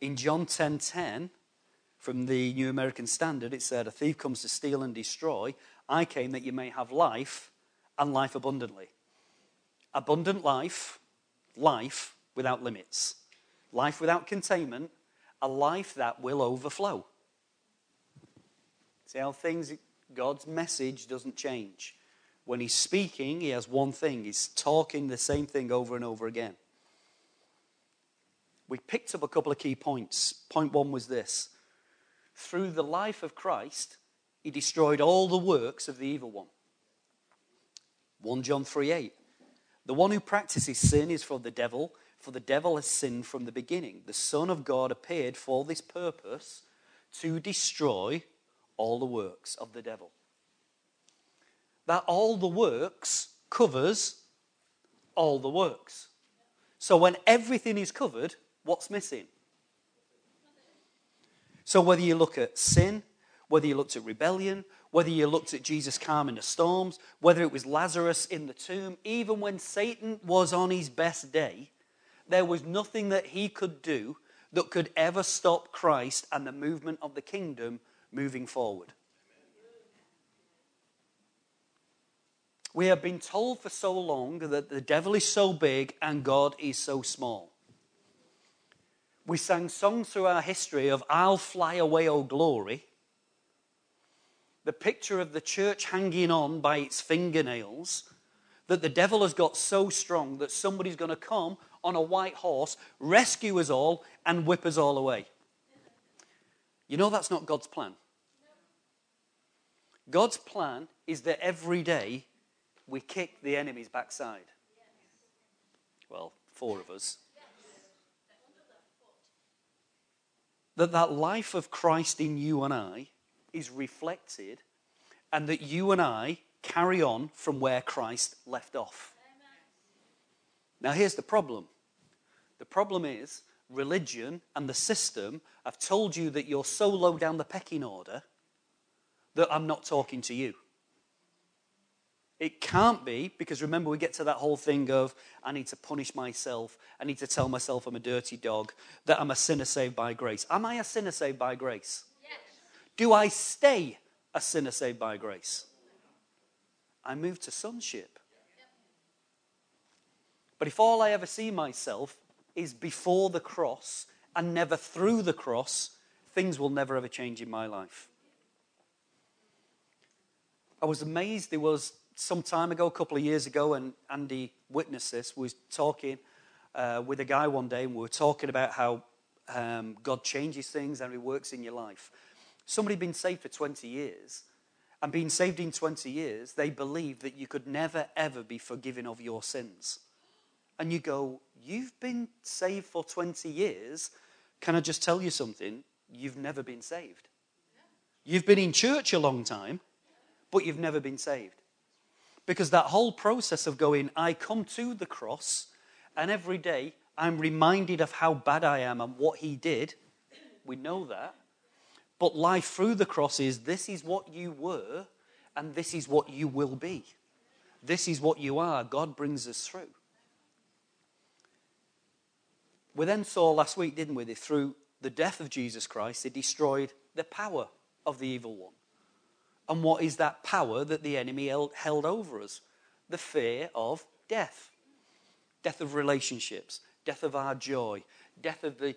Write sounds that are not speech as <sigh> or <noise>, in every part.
In John 10:10, 10, 10, from the New American Standard, it said, A thief comes to steal and destroy. I came that you may have life and life abundantly. Abundant life, life without limits, life without containment, a life that will overflow. See how things, God's message doesn't change. When He's speaking, He has one thing, He's talking the same thing over and over again. We picked up a couple of key points. Point one was this through the life of Christ, he destroyed all the works of the evil one. 1 John 3 8. The one who practices sin is from the devil, for the devil has sinned from the beginning. The Son of God appeared for this purpose to destroy all the works of the devil. That all the works covers all the works. So when everything is covered, what's missing? So, whether you look at sin, whether you looked at rebellion, whether you looked at Jesus calming the storms, whether it was Lazarus in the tomb, even when Satan was on his best day, there was nothing that he could do that could ever stop Christ and the movement of the kingdom moving forward. We have been told for so long that the devil is so big and God is so small. We sang songs through our history of I'll fly away, oh glory. The picture of the church hanging on by its fingernails, that the devil has got so strong that somebody's going to come on a white horse, rescue us all, and whip us all away. You know that's not God's plan. God's plan is that every day we kick the enemy's backside. Well, four of us. That that life of Christ in you and I is reflected and that you and I carry on from where Christ left off. Now, here's the problem the problem is religion and the system have told you that you're so low down the pecking order that I'm not talking to you. It can't be, because remember, we get to that whole thing of I need to punish myself, I need to tell myself I'm a dirty dog, that I'm a sinner saved by grace. Am I a sinner saved by grace? Yes. Do I stay a sinner saved by grace? I move to sonship. But if all I ever see myself is before the cross and never through the cross, things will never ever change in my life. I was amazed there was some time ago, a couple of years ago, and Andy witnessed this, was talking uh, with a guy one day, and we were talking about how um, God changes things and He works in your life. Somebody been saved for 20 years, and being saved in 20 years, they believed that you could never, ever be forgiven of your sins. And you go, You've been saved for 20 years. Can I just tell you something? You've never been saved. You've been in church a long time, but you've never been saved. Because that whole process of going, I come to the cross, and every day I'm reminded of how bad I am and what He did. We know that. But life through the cross is this is what you were, and this is what you will be. This is what you are. God brings us through. We then saw last week, didn't we, that through the death of Jesus Christ, He destroyed the power of the evil one. And what is that power that the enemy held over us? The fear of death. Death of relationships, death of our joy, death of, the,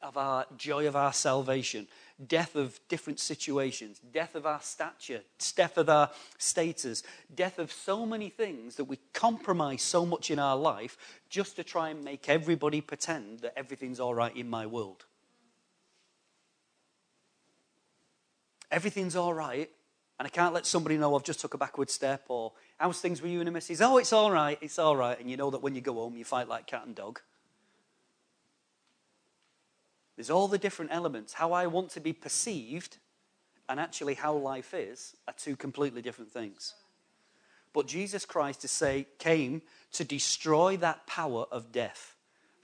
of our joy of our salvation, death of different situations, death of our stature, death of our status, death of so many things that we compromise so much in our life just to try and make everybody pretend that everything's all right in my world. Everything's all right and I can't let somebody know I've just took a backward step or how's things with you and the missus? Oh, it's all right, it's all right. And you know that when you go home, you fight like cat and dog. There's all the different elements. How I want to be perceived and actually how life is are two completely different things. But Jesus Christ to say, came to destroy that power of death.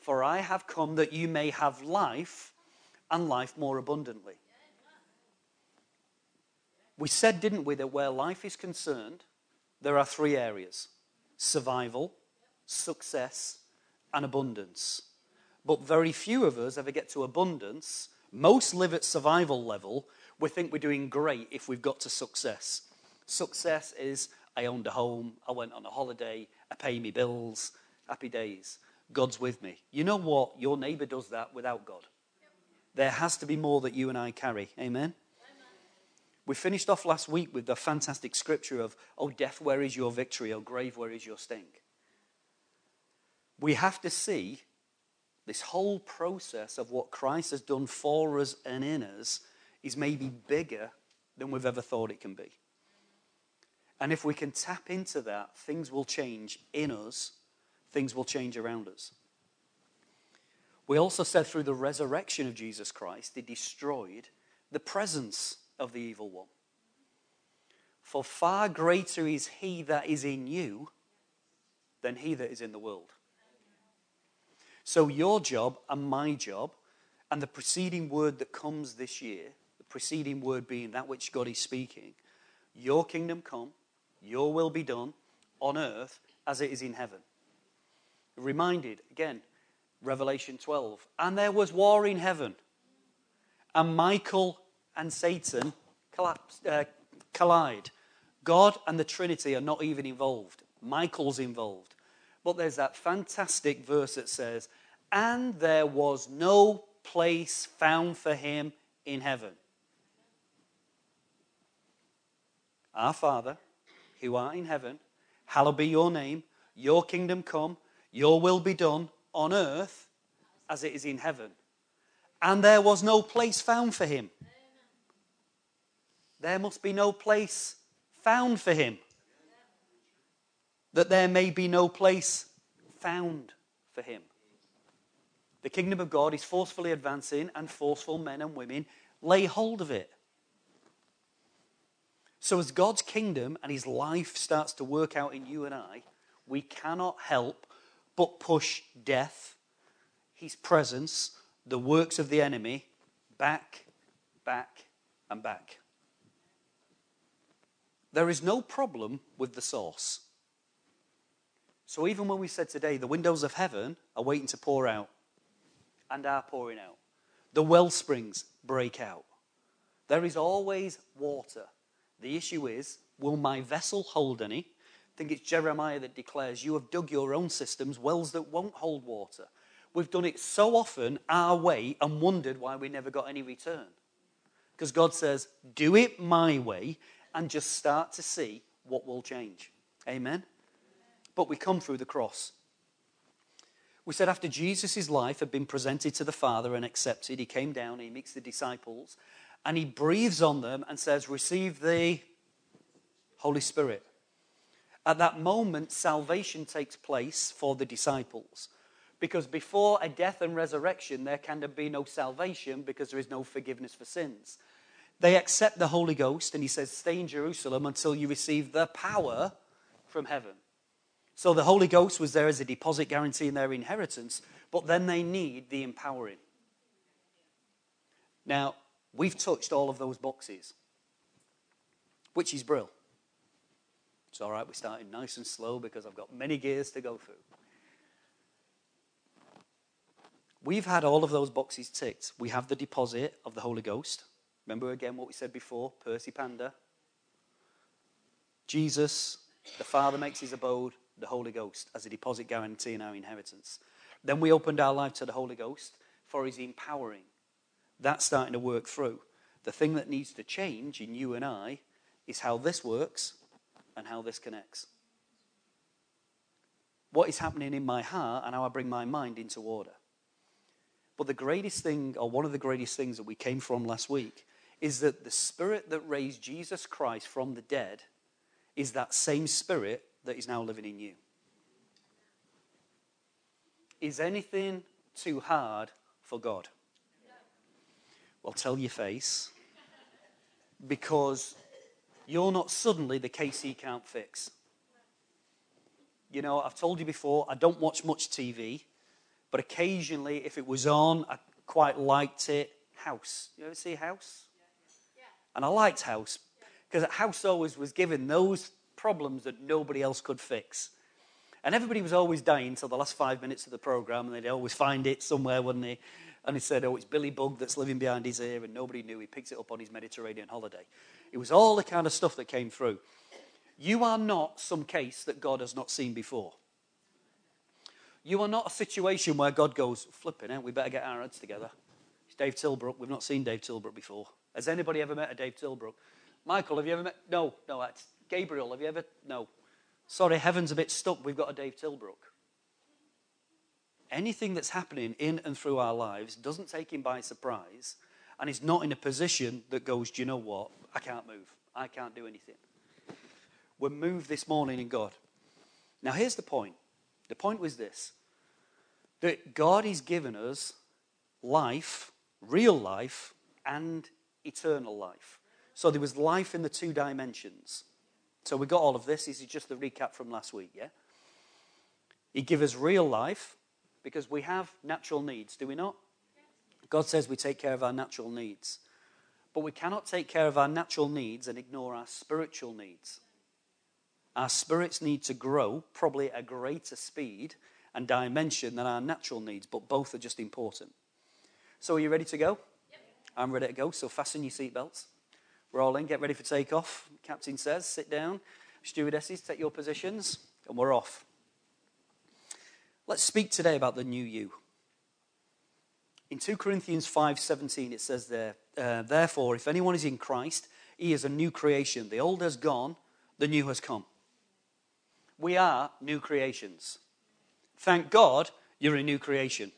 For I have come that you may have life and life more abundantly. We said, didn't we, that where life is concerned, there are three areas survival, success, and abundance. but very few of us ever get to abundance. Most live at survival level. We think we're doing great if we've got to success. Success is I owned a home, I went on a holiday, I pay me bills, happy days. God's with me. You know what? Your neighbor does that without God. There has to be more that you and I carry. Amen? We finished off last week with the fantastic scripture of, Oh, death, where is your victory? Oh, grave, where is your sting? We have to see this whole process of what Christ has done for us and in us is maybe bigger than we've ever thought it can be. And if we can tap into that, things will change in us, things will change around us. We also said through the resurrection of Jesus Christ, he destroyed the presence of the evil one. For far greater is he that is in you than he that is in the world. So, your job and my job, and the preceding word that comes this year, the preceding word being that which God is speaking, your kingdom come, your will be done on earth as it is in heaven. Reminded again, Revelation 12. And there was war in heaven, and Michael and Satan collapsed, uh, collide. God and the Trinity are not even involved, Michael's involved. But there's that fantastic verse that says, And there was no place found for him in heaven. Our Father, who art in heaven, hallowed be your name, your kingdom come, your will be done on earth as it is in heaven. And there was no place found for him. There must be no place found for him. That there may be no place found for him. The kingdom of God is forcefully advancing, and forceful men and women lay hold of it. So, as God's kingdom and his life starts to work out in you and I, we cannot help but push death, his presence, the works of the enemy back, back, and back. There is no problem with the source. So, even when we said today, the windows of heaven are waiting to pour out and are pouring out, the well springs break out. There is always water the issue is, will my vessel hold any? I think it's Jeremiah that declares, You have dug your own cisterns, wells that won't hold water. We've done it so often our way and wondered why we never got any return. Because God says, Do it my way and just start to see what will change. Amen? But we come through the cross. We said after Jesus' life had been presented to the Father and accepted, he came down, he meets the disciples, and he breathes on them and says, Receive the Holy Spirit. At that moment, salvation takes place for the disciples. Because before a death and resurrection, there can be no salvation because there is no forgiveness for sins. They accept the Holy Ghost, and he says, Stay in Jerusalem until you receive the power from heaven. So the Holy Ghost was there as a deposit guarantee in their inheritance, but then they need the empowering. Now, We've touched all of those boxes, which is brill. It's all right, we're starting nice and slow because I've got many gears to go through. We've had all of those boxes ticked. We have the deposit of the Holy Ghost. Remember again what we said before Percy Panda. Jesus, the Father makes his abode, the Holy Ghost, as a deposit guarantee in our inheritance. Then we opened our life to the Holy Ghost for his empowering that's starting to work through. The thing that needs to change in you and I is how this works and how this connects. What is happening in my heart and how I bring my mind into order. But the greatest thing, or one of the greatest things that we came from last week, is that the spirit that raised Jesus Christ from the dead is that same spirit that is now living in you. Is anything too hard for God? Well, tell your face. Because you're not suddenly the case he can't fix. You know, I've told you before, I don't watch much TV, but occasionally, if it was on, I quite liked it. House. You ever see House? And I liked House because House always was given those problems that nobody else could fix. And everybody was always dying till the last five minutes of the program, and they'd always find it somewhere, wouldn't they? And he said, Oh, it's Billy Bug that's living behind his ear, and nobody knew. He picked it up on his Mediterranean holiday. It was all the kind of stuff that came through. You are not some case that God has not seen before. You are not a situation where God goes, flipping out, we better get our heads together. Dave Tilbrook. We've not seen Dave Tilbrook before. Has anybody ever met a Dave Tilbrook? Michael, have you ever met? No, no, that's Gabriel. Have you ever? No. Sorry, heaven's a bit stuck. We've got a Dave Tilbrook. Anything that's happening in and through our lives doesn't take him by surprise, and he's not in a position that goes, Do you know what? I can't move. I can't do anything. We're moved this morning in God. Now, here's the point the point was this that God has given us life, real life, and eternal life. So there was life in the two dimensions. So we got all of this. This is just the recap from last week, yeah? He gave us real life because we have natural needs, do we not? God says we take care of our natural needs. But we cannot take care of our natural needs and ignore our spiritual needs. Our spirits need to grow, probably at a greater speed and dimension than our natural needs, but both are just important. So, are you ready to go? Yep. I'm ready to go, so fasten your seatbelts. We're all in, get ready for takeoff. Captain says, sit down. Stewardesses, take your positions, and we're off. Let's speak today about the new you. In 2 Corinthians 5:17 it says there, uh, therefore if anyone is in Christ, he is a new creation. The old has gone, the new has come. We are new creations. Thank God you're a new creation.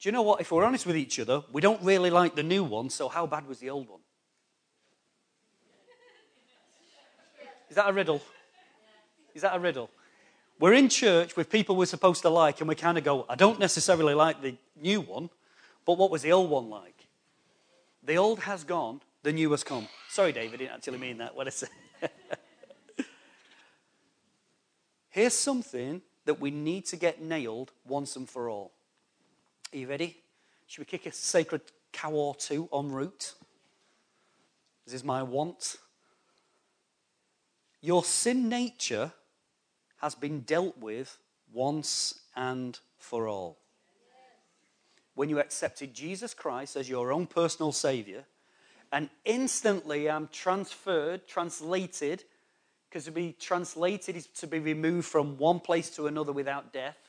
Do you know what? If we're honest with each other, we don't really like the new one, so how bad was the old one? Is that a riddle? Is that a riddle? We're in church with people we're supposed to like, and we kind of go, I don't necessarily like the new one, but what was the old one like? The old has gone, the new has come. Sorry, David, I didn't actually mean that. What I said. <laughs> Here's something that we need to get nailed once and for all. Are you ready? Should we kick a sacred cow or two en route? This is my want. Your sin nature has been dealt with once and for all. When you accepted Jesus Christ as your own personal Savior, and instantly I'm transferred, translated because to be translated is to be removed from one place to another without death.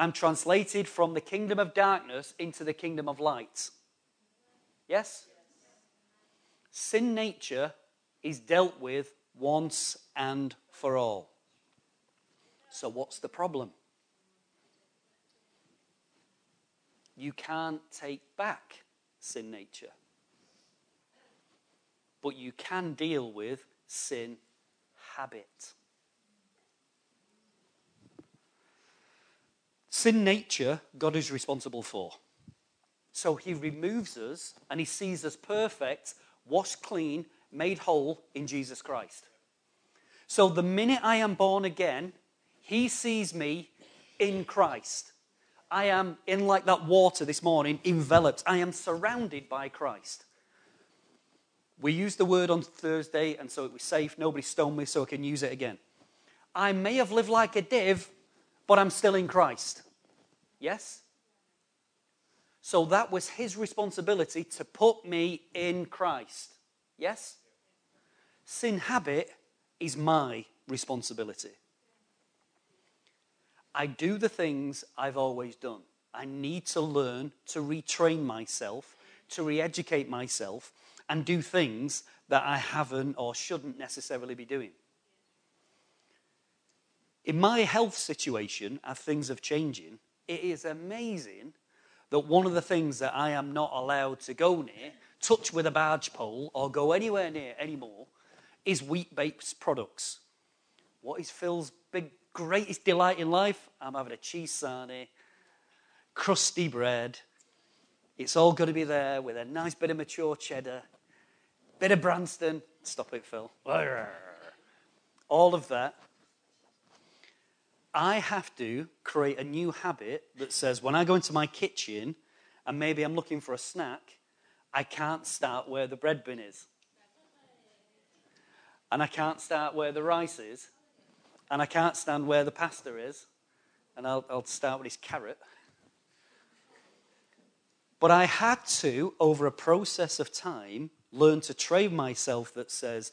I'm translated from the kingdom of darkness into the kingdom of light. Yes? Sin nature is dealt with once and for all. So, what's the problem? You can't take back sin nature, but you can deal with sin habit. Sin nature, God is responsible for. So he removes us and he sees us perfect, washed clean, made whole in Jesus Christ. So the minute I am born again, he sees me in Christ. I am in like that water this morning, enveloped. I am surrounded by Christ. We used the word on Thursday, and so it was safe. Nobody stoned me, so I can use it again. I may have lived like a div, but I'm still in Christ. Yes? So that was his responsibility to put me in Christ. Yes? Sin habit is my responsibility. I do the things I've always done. I need to learn to retrain myself, to re educate myself, and do things that I haven't or shouldn't necessarily be doing. In my health situation, as things are changing, it is amazing that one of the things that I am not allowed to go near, touch with a barge pole, or go anywhere near anymore is wheat based products. What is Phil's big, greatest delight in life? I'm having a cheese sarnie, crusty bread. It's all going to be there with a nice bit of mature cheddar Bit of Branston. Stop it, Phil. All of that. I have to create a new habit that says when I go into my kitchen and maybe I'm looking for a snack, I can't start where the bread bin is. And I can't start where the rice is. and I can't stand where the pasta is, and I'll, I'll start with his carrot. But I had to, over a process of time, learn to train myself that says,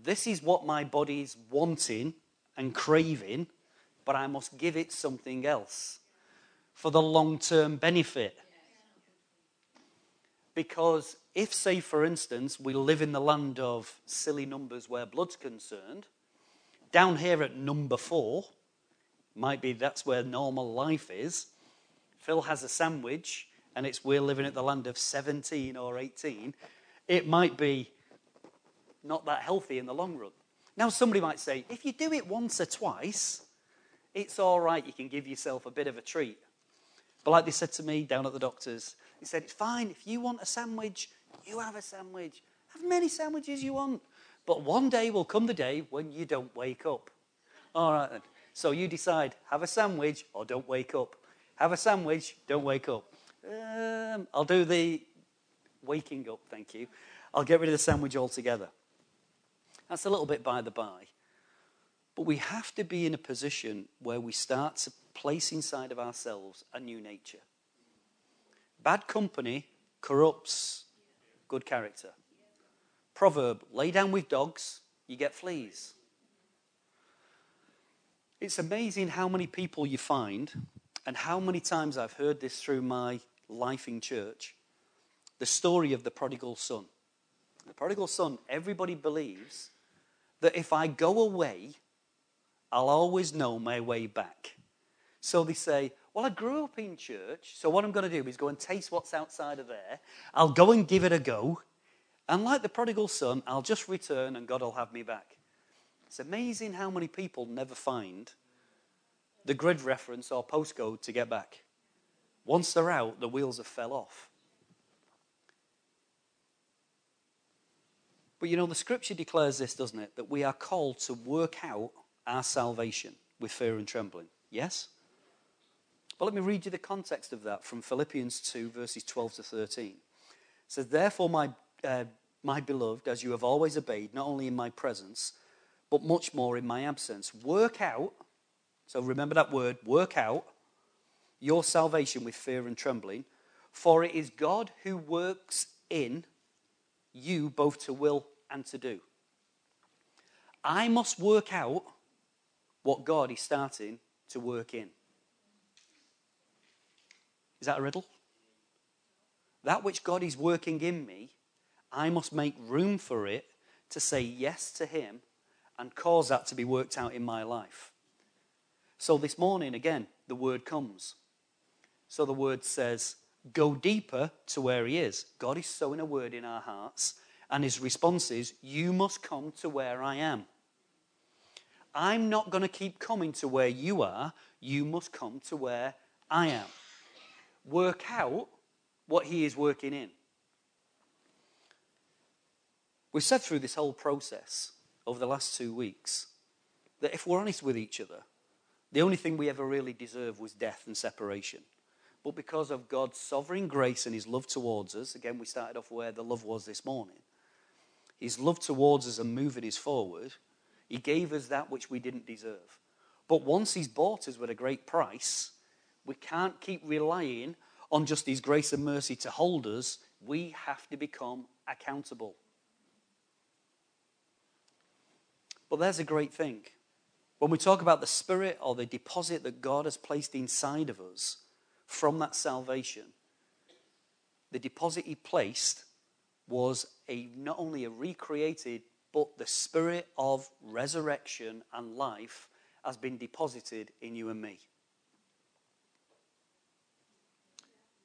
this is what my body's wanting and craving, but I must give it something else for the long term benefit. Because if, say, for instance, we live in the land of silly numbers where blood's concerned, down here at number four, might be that's where normal life is. Phil has a sandwich, and it's we're living at the land of 17 or 18. It might be not that healthy in the long run. Now, somebody might say, if you do it once or twice, it's all right. You can give yourself a bit of a treat. But like they said to me down at the doctor's, they said, it's fine. If you want a sandwich, you have a sandwich. Have many sandwiches you want. But one day will come the day when you don't wake up. All right then. So you decide, have a sandwich or don't wake up. Have a sandwich, don't wake up. Um, I'll do the waking up, thank you. I'll get rid of the sandwich altogether. That's a little bit by the by. But we have to be in a position where we start to place inside of ourselves a new nature. Bad company corrupts good character. Proverb lay down with dogs, you get fleas. It's amazing how many people you find, and how many times I've heard this through my life in church the story of the prodigal son. The prodigal son, everybody believes that if I go away, I'll always know my way back. So they say, Well, I grew up in church, so what I'm going to do is go and taste what's outside of there. I'll go and give it a go. And like the prodigal son, I'll just return and God will have me back. It's amazing how many people never find the grid reference or postcode to get back. Once they're out, the wheels have fell off. But you know, the scripture declares this, doesn't it? That we are called to work out our salvation with fear and trembling. Yes? But let me read you the context of that from Philippians 2, verses 12 to 13. It says, Therefore, my, uh, my beloved, as you have always obeyed, not only in my presence, but much more in my absence, work out, so remember that word, work out your salvation with fear and trembling, for it is God who works in you both to will and to do. I must work out what God is starting to work in. Is that a riddle? That which God is working in me, I must make room for it to say yes to Him and cause that to be worked out in my life. So this morning, again, the word comes. So the word says, Go deeper to where He is. God is sowing a word in our hearts, and His response is, You must come to where I am. I'm not going to keep coming to where you are. You must come to where I am. Work out what He is working in. We've said through this whole process over the last two weeks that if we're honest with each other, the only thing we ever really deserved was death and separation. But because of God's sovereign grace and his love towards us, again, we started off where the love was this morning. His love towards us and moving us forward, he gave us that which we didn't deserve. But once he's bought us with a great price, we can't keep relying on just his grace and mercy to hold us. We have to become accountable. But there's a great thing. When we talk about the Spirit or the deposit that God has placed inside of us, from that salvation, the deposit he placed was a not only a recreated, but the spirit of resurrection and life has been deposited in you and me.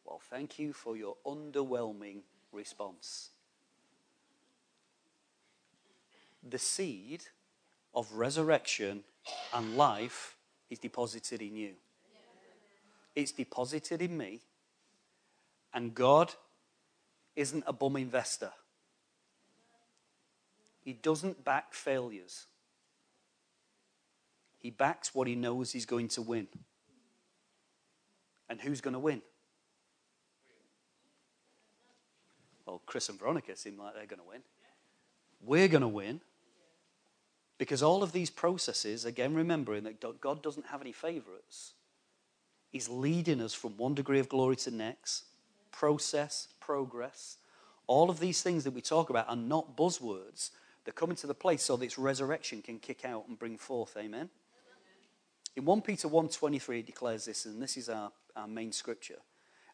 Well, thank you for your underwhelming response. The seed of resurrection and life is deposited in you. It's deposited in me. And God isn't a bum investor. He doesn't back failures. He backs what he knows he's going to win. And who's going to win? Well, Chris and Veronica seem like they're going to win. We're going to win. Because all of these processes, again, remembering that God doesn't have any favorites, He's leading us from one degree of glory to next. Process, progress. All of these things that we talk about are not buzzwords. They're coming to the place so that its resurrection can kick out and bring forth. Amen. In 1 Peter 1.23 it declares this, and this is our, our main scripture.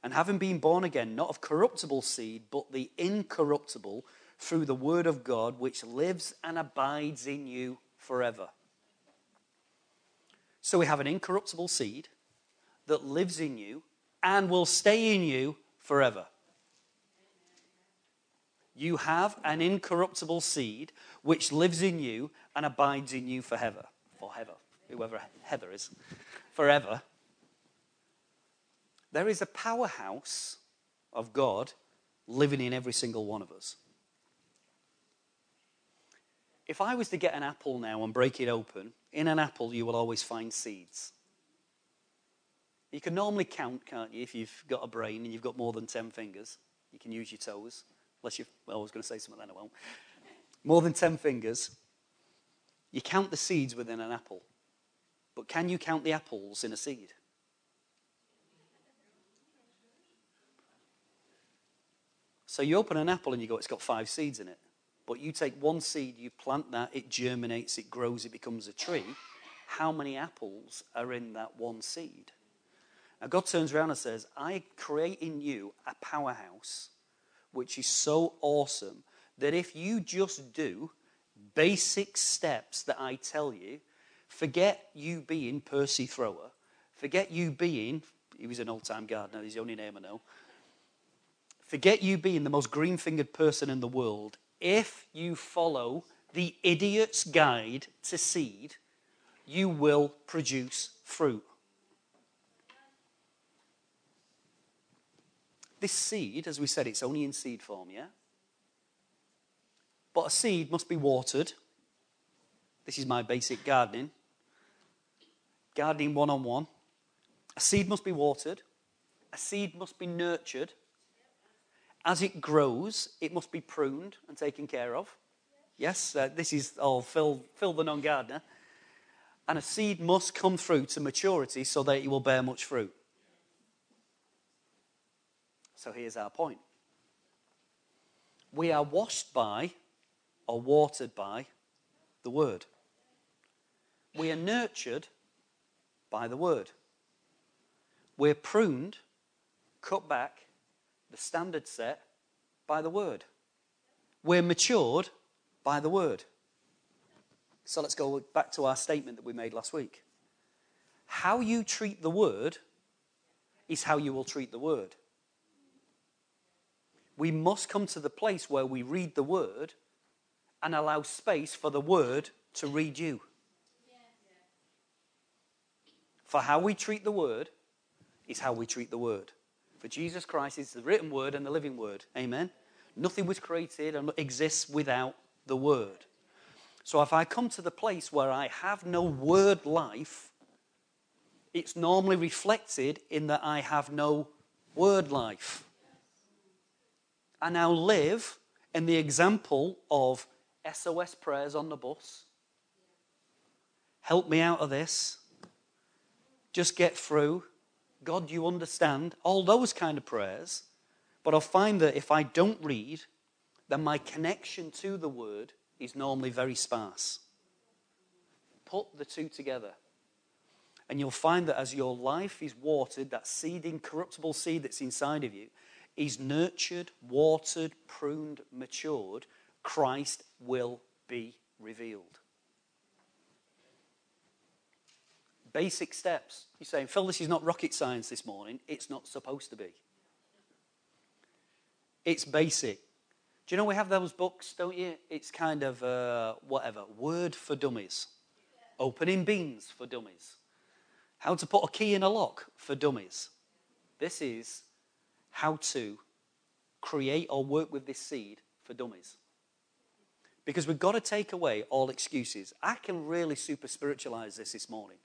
And having been born again, not of corruptible seed, but the incorruptible, through the word of God, which lives and abides in you forever. So we have an incorruptible seed that lives in you and will stay in you forever. You have an incorruptible seed which lives in you and abides in you forever. Forever. Whoever Heather is. Forever. There is a powerhouse of God living in every single one of us. If I was to get an apple now and break it open, in an apple you will always find seeds. You can normally count, can't you, if you've got a brain and you've got more than 10 fingers. You can use your toes, unless you well, I was going to say something then I won't. More than 10 fingers. You count the seeds within an apple. But can you count the apples in a seed? So you open an apple and you go, it's got five seeds in it. But you take one seed, you plant that, it germinates, it grows, it becomes a tree. How many apples are in that one seed? Now, God turns around and says, I create in you a powerhouse which is so awesome that if you just do basic steps that I tell you, forget you being Percy Thrower, forget you being, he was an old time gardener, he's the only name I know, forget you being the most green fingered person in the world if you follow the idiot's guide to seed, you will produce fruit. This seed, as we said, it's only in seed form, yeah? But a seed must be watered. This is my basic gardening. Gardening one on one. A seed must be watered. A seed must be nurtured. As it grows, it must be pruned and taken care of. Yes, uh, this is all Phil, Phil the non gardener. And a seed must come through to maturity so that it will bear much fruit. So here's our point we are washed by or watered by the Word, we are nurtured by the Word, we're pruned, cut back, the standard set by the word. We're matured by the word. So let's go back to our statement that we made last week. How you treat the word is how you will treat the word. We must come to the place where we read the word and allow space for the word to read you. For how we treat the word is how we treat the word. For Jesus Christ is the written word and the living word. Amen. Nothing was created and exists without the word. So if I come to the place where I have no word life, it's normally reflected in that I have no word life. I now live in the example of SOS prayers on the bus. Help me out of this. Just get through. God, you understand, all those kind of prayers. But I'll find that if I don't read, then my connection to the word is normally very sparse. Put the two together. And you'll find that as your life is watered, that seed, incorruptible seed that's inside of you, is nurtured, watered, pruned, matured, Christ will be revealed. Basic steps. You're saying, Phil, this is not rocket science this morning. It's not supposed to be. It's basic. Do you know we have those books, don't you? It's kind of uh, whatever. Word for dummies. Opening beans for dummies. How to put a key in a lock for dummies. This is how to create or work with this seed for dummies. Because we've got to take away all excuses. I can really super spiritualize this this morning.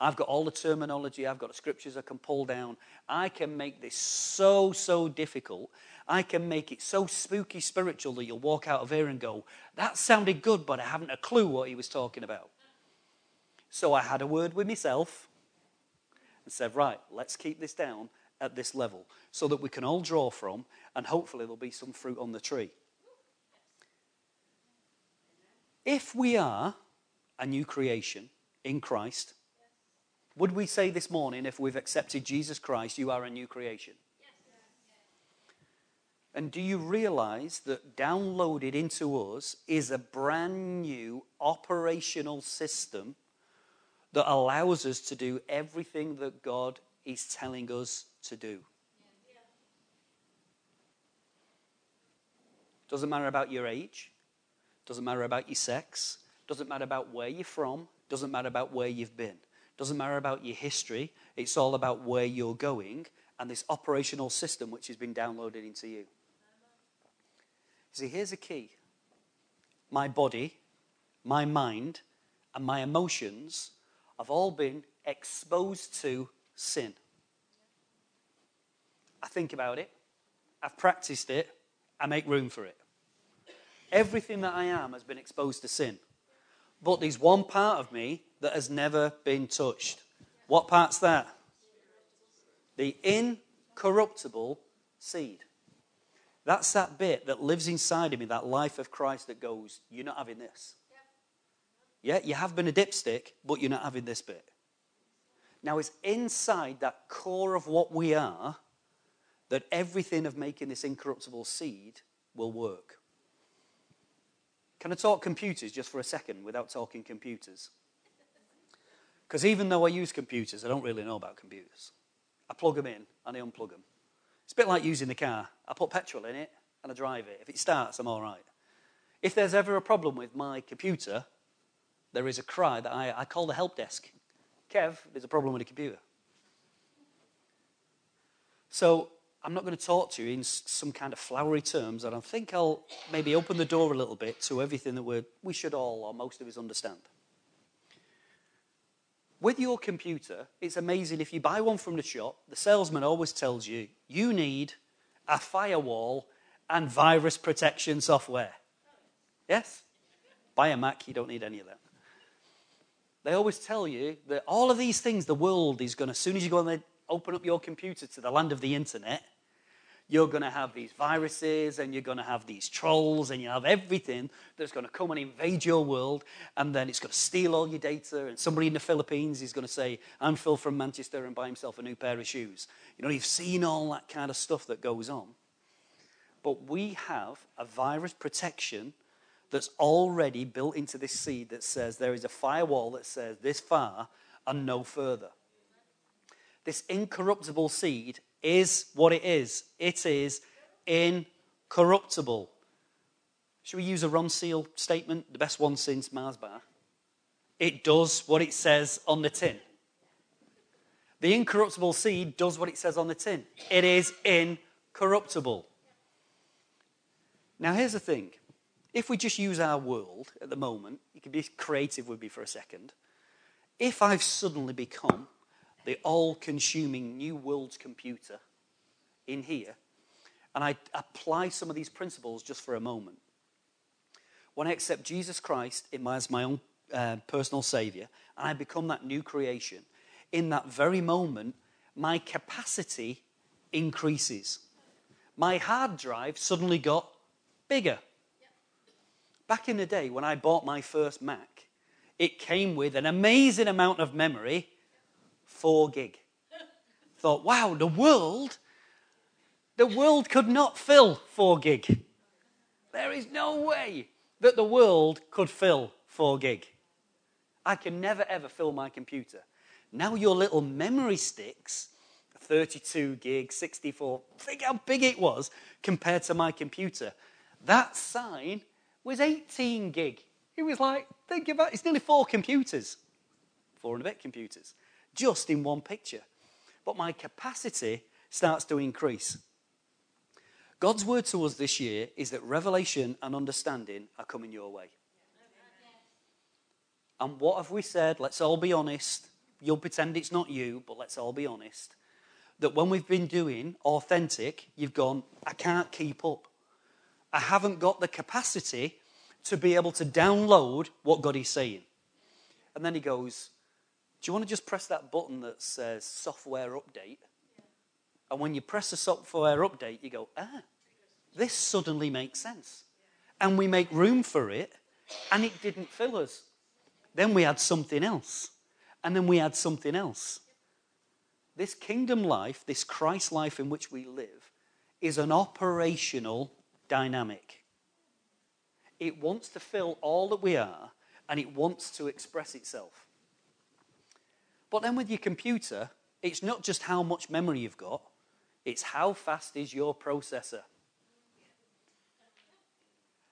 I've got all the terminology, I've got the scriptures I can pull down. I can make this so, so difficult. I can make it so spooky spiritual that you'll walk out of here and go, that sounded good, but I haven't a clue what he was talking about. So I had a word with myself and said, right, let's keep this down at this level so that we can all draw from and hopefully there'll be some fruit on the tree. If we are a new creation in Christ, would we say this morning, if we've accepted Jesus Christ, you are a new creation? And do you realize that downloaded into us is a brand new operational system that allows us to do everything that God is telling us to do? Doesn't matter about your age, doesn't matter about your sex, doesn't matter about where you're from, doesn't matter about where you've been, doesn't matter about your history. It's all about where you're going and this operational system which has been downloaded into you. See, here's a key my body, my mind, and my emotions have all been exposed to sin. I think about it, I've practiced it, I make room for it. Everything that I am has been exposed to sin. But there's one part of me that has never been touched. What part's that? The incorruptible seed. That's that bit that lives inside of me, that life of Christ that goes, You're not having this. Yeah, you have been a dipstick, but you're not having this bit. Now, it's inside that core of what we are that everything of making this incorruptible seed will work. Can I talk computers just for a second without talking computers? Because even though I use computers, I don't really know about computers. I plug them in and I unplug them. It's a bit like using the car. I put petrol in it and I drive it. If it starts, I'm all right. If there's ever a problem with my computer, there is a cry that I, I call the help desk. Kev, there's a problem with the computer. So I'm not going to talk to you in some kind of flowery terms, and I think I'll maybe open the door a little bit to everything that we we should all, or most of us, understand. With your computer, it's amazing if you buy one from the shop, the salesman always tells you you need a firewall and virus protection software. Yes? Buy a Mac, you don't need any of that. They always tell you that all of these things, the world is going to, as soon as you go and open up your computer to the land of the internet, you're going to have these viruses and you're going to have these trolls and you have everything that's going to come and invade your world and then it's going to steal all your data and somebody in the philippines is going to say i'm phil from manchester and buy himself a new pair of shoes. You know you've seen all that kind of stuff that goes on. But we have a virus protection that's already built into this seed that says there is a firewall that says this far and no further. This incorruptible seed is what it is. It is incorruptible. Should we use a Ronseal statement? The best one since Mars bar. It does what it says on the tin. The incorruptible seed does what it says on the tin. It is incorruptible. Now, here's the thing. If we just use our world at the moment, you can be creative with me for a second. If I've suddenly become the all consuming new world's computer in here, and I apply some of these principles just for a moment. When I accept Jesus Christ as my own uh, personal Savior, and I become that new creation, in that very moment, my capacity increases. My hard drive suddenly got bigger. Back in the day when I bought my first Mac, it came with an amazing amount of memory 4 gig. Thought, wow, the world, the world could not fill 4 gig. There is no way that the world could fill 4 gig. I can never ever fill my computer. Now your little memory sticks, 32 gig, 64, think how big it was compared to my computer. That sign was 18 gig. It was like, think about it, it's nearly four computers, four and a bit computers just in one picture. But my capacity starts to increase. God's word to us this year is that revelation and understanding are coming your way. And what have we said? Let's all be honest. you'll pretend it's not you, but let's all be honest, that when we've been doing authentic, you've gone, I can't keep up. I haven't got the capacity to be able to download what God is saying. And then he goes, Do you want to just press that button that says software update? And when you press the software update, you go, Ah, this suddenly makes sense. And we make room for it, and it didn't fill us. Then we had something else. And then we had something else. This kingdom life, this Christ life in which we live, is an operational dynamic. It wants to fill all that we are and it wants to express itself. But then with your computer, it's not just how much memory you've got, it's how fast is your processor.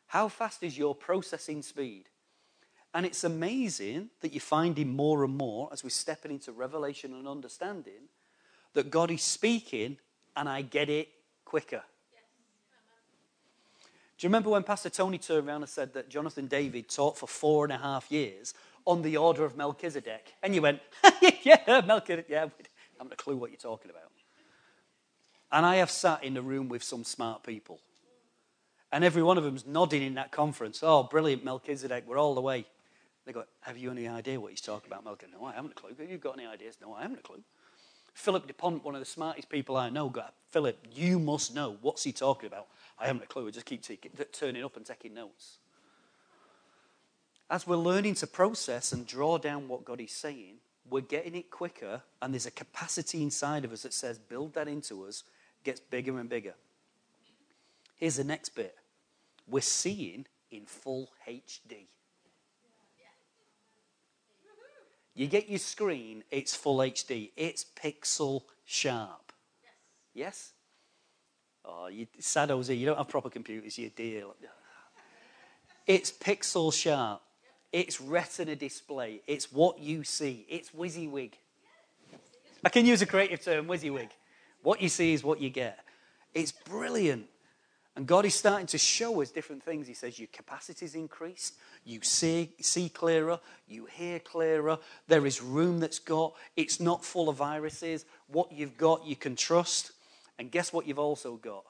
How fast is your processing speed? And it's amazing that you're finding more and more as we're stepping into revelation and understanding that God is speaking and I get it quicker. Do you remember when Pastor Tony turned around and said that Jonathan David taught for four and a half years on the order of Melchizedek? And you went, <laughs> yeah, Melchizedek, yeah, I haven't a clue what you're talking about. And I have sat in a room with some smart people. And every one of them's nodding in that conference. Oh, brilliant, Melchizedek, we're all the way. They go, Have you any idea what he's talking about, Melchizedek? No, I haven't a clue. Have you got any ideas? No, I haven't a clue. Philip DuPont, one of the smartest people I know, got, Philip, you must know. What's he talking about? I haven't a clue. I just keep turning up and taking notes. As we're learning to process and draw down what God is saying, we're getting it quicker, and there's a capacity inside of us that says, build that into us, gets bigger and bigger. Here's the next bit we're seeing in full HD. You get your screen, it's full HD, it's pixel sharp. Yes? Oh, you, sad Ozzy, you don't have proper computers, you deal. It's pixel sharp. It's retina display. It's what you see. It's WYSIWYG. I can use a creative term, WYSIWYG. What you see is what you get. It's brilliant. And God is starting to show us different things. He says, Your capacity is increased. You see, see clearer. You hear clearer. There is room that's got. It's not full of viruses. What you've got, you can trust. And guess what you've also got?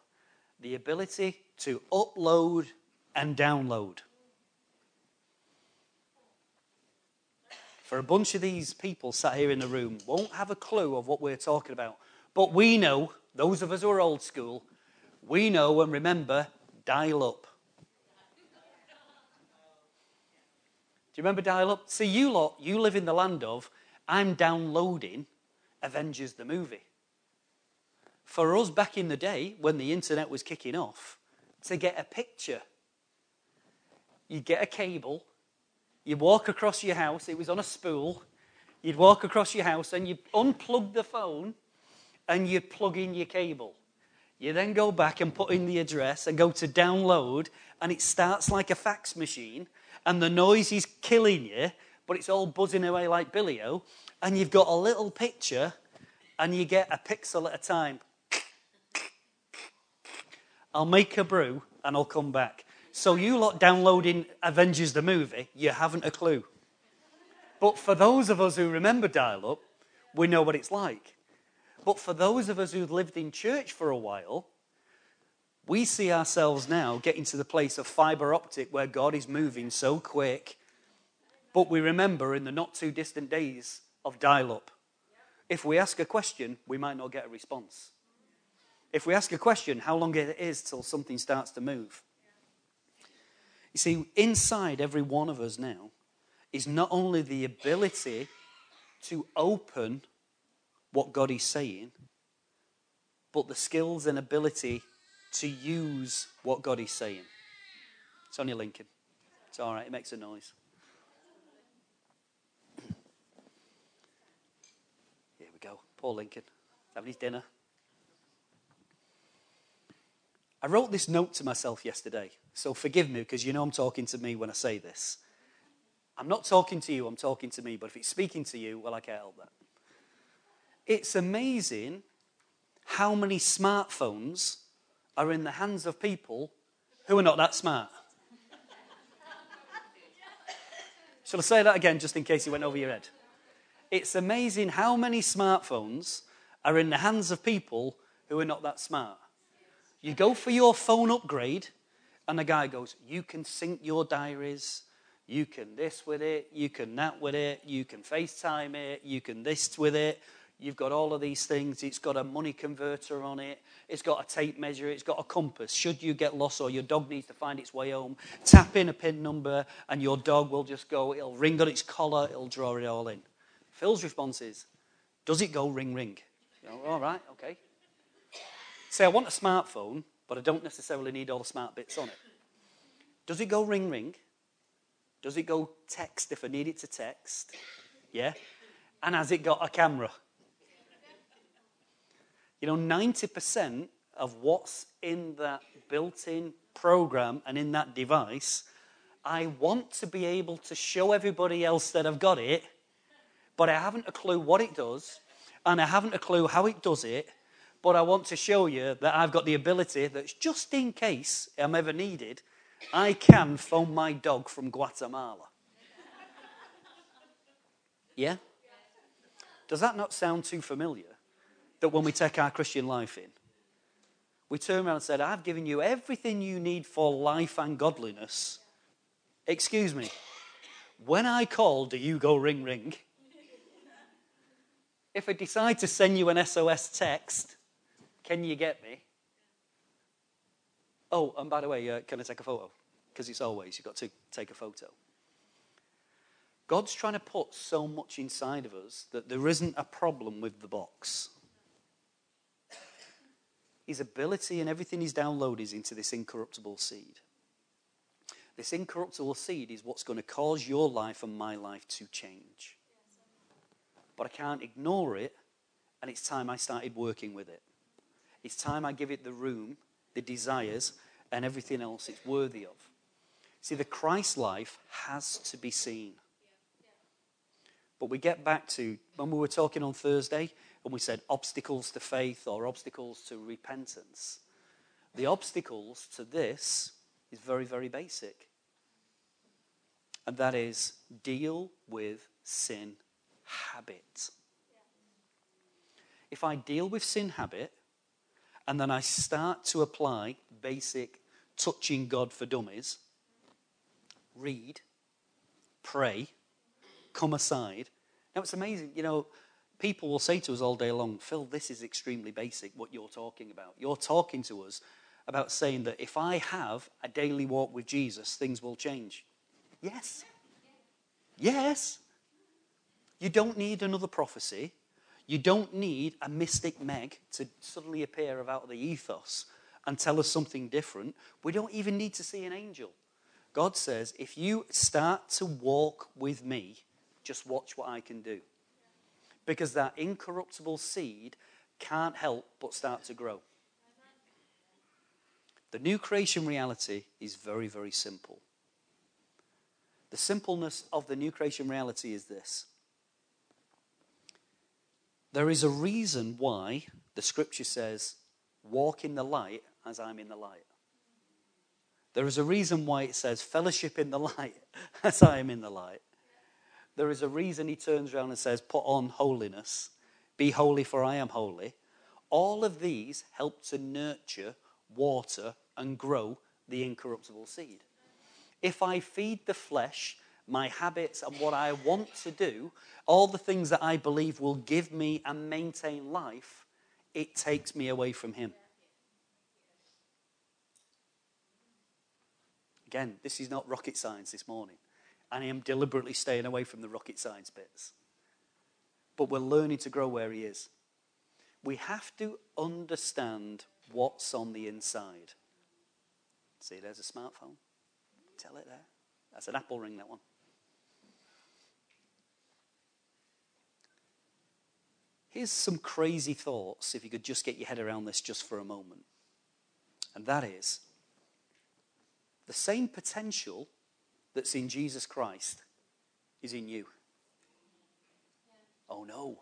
The ability to upload and download. For a bunch of these people sat here in the room, won't have a clue of what we're talking about. But we know, those of us who are old school, we know and remember dial up. Do you remember dial up? See, you lot, you live in the land of, I'm downloading Avengers the movie. For us back in the day, when the internet was kicking off, to get a picture, you'd get a cable, you'd walk across your house, it was on a spool, you'd walk across your house and you'd unplug the phone and you'd plug in your cable. You then go back and put in the address and go to download, and it starts like a fax machine, and the noise is killing you, but it's all buzzing away like Billio, and you've got a little picture, and you get a pixel at a time. I'll make a brew and I'll come back. So you lot downloading Avengers the movie, you haven't a clue. But for those of us who remember dial up, we know what it's like. But for those of us who've lived in church for a while, we see ourselves now getting to the place of fiber optic where God is moving so quick. But we remember in the not too distant days of dial up. If we ask a question, we might not get a response. If we ask a question, how long it is till something starts to move. You see, inside every one of us now is not only the ability to open what God is saying, but the skills and ability to use what God is saying. It's only Lincoln. It's all right, it makes a noise. Here we go. Poor Lincoln. Having his dinner. I wrote this note to myself yesterday, so forgive me because you know I'm talking to me when I say this. I'm not talking to you, I'm talking to me, but if it's speaking to you, well, I can't help that. It's amazing how many smartphones are in the hands of people who are not that smart. Shall I say that again just in case it went over your head? It's amazing how many smartphones are in the hands of people who are not that smart. You go for your phone upgrade, and the guy goes, You can sync your diaries. You can this with it. You can that with it. You can FaceTime it. You can this with it. You've got all of these things. It's got a money converter on it. It's got a tape measure. It's got a compass. Should you get lost or your dog needs to find its way home, tap in a PIN number and your dog will just go, it'll ring on its collar, it'll draw it all in. Phil's response is, Does it go ring, ring? You know, all right, okay. Say, I want a smartphone, but I don't necessarily need all the smart bits on it. Does it go ring, ring? Does it go text if I need it to text? Yeah. And has it got a camera? You know, 90% of what's in that built in program and in that device, I want to be able to show everybody else that I've got it, but I haven't a clue what it does, and I haven't a clue how it does it, but I want to show you that I've got the ability that just in case I'm ever needed, I can phone my dog from Guatemala. Yeah? Does that not sound too familiar? that when we take our Christian life in, we turn around and said, I've given you everything you need for life and godliness. Excuse me. When I call, do you go ring ring? If I decide to send you an SOS text, can you get me? Oh, and by the way, uh, can I take a photo? Because it's always, you've got to take a photo. God's trying to put so much inside of us that there isn't a problem with the box his ability and everything he's downloaded is into this incorruptible seed. This incorruptible seed is what's going to cause your life and my life to change. But I can't ignore it, and it's time I started working with it. It's time I give it the room, the desires, and everything else it's worthy of. See, the Christ life has to be seen. But we get back to when we were talking on Thursday, and we said obstacles to faith or obstacles to repentance. The obstacles to this is very, very basic. And that is deal with sin habit. If I deal with sin habit and then I start to apply basic touching God for dummies, read, pray, come aside. Now it's amazing, you know, people will say to us all day long, Phil, this is extremely basic what you're talking about. You're talking to us about saying that if I have a daily walk with Jesus, things will change. Yes. Yes. You don't need another prophecy. You don't need a mystic Meg to suddenly appear out of the ethos and tell us something different. We don't even need to see an angel. God says, if you start to walk with me, just watch what I can do because that incorruptible seed can't help but start to grow. The new creation reality is very, very simple. The simpleness of the new creation reality is this there is a reason why the scripture says, Walk in the light as I'm in the light. There is a reason why it says, Fellowship in the light <laughs> as I am in the light. There is a reason he turns around and says, Put on holiness. Be holy, for I am holy. All of these help to nurture, water, and grow the incorruptible seed. If I feed the flesh, my habits, and what I want to do, all the things that I believe will give me and maintain life, it takes me away from Him. Again, this is not rocket science this morning and I am deliberately staying away from the rocket science bits. But we're learning to grow where He is. We have to understand what's on the inside. See, there's a smartphone. Tell it there. That's an Apple ring, that one. Here's some crazy thoughts, if you could just get your head around this just for a moment. And that is the same potential that's in Jesus Christ is in you. Oh no.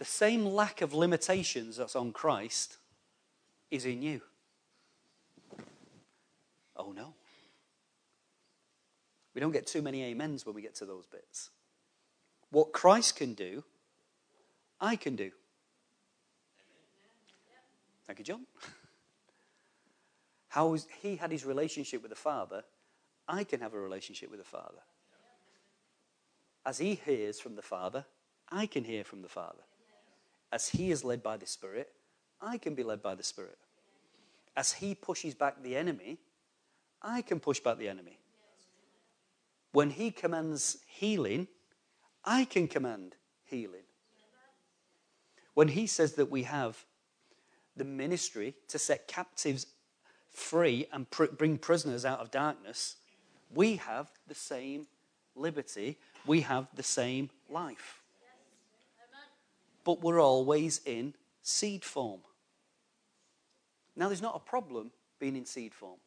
The same lack of limitations that's on Christ is in you. Oh no. We don't get too many amens when we get to those bits. What Christ can do, I can do. Thank you, John. <laughs> How he had his relationship with the Father, I can have a relationship with the Father. As he hears from the Father, I can hear from the Father. As he is led by the Spirit, I can be led by the Spirit. As he pushes back the enemy, I can push back the enemy. When he commands healing, I can command healing. When he says that we have the ministry to set captives free and pr- bring prisoners out of darkness, we have the same liberty, we have the same life. But we're always in seed form. Now, there's not a problem being in seed form.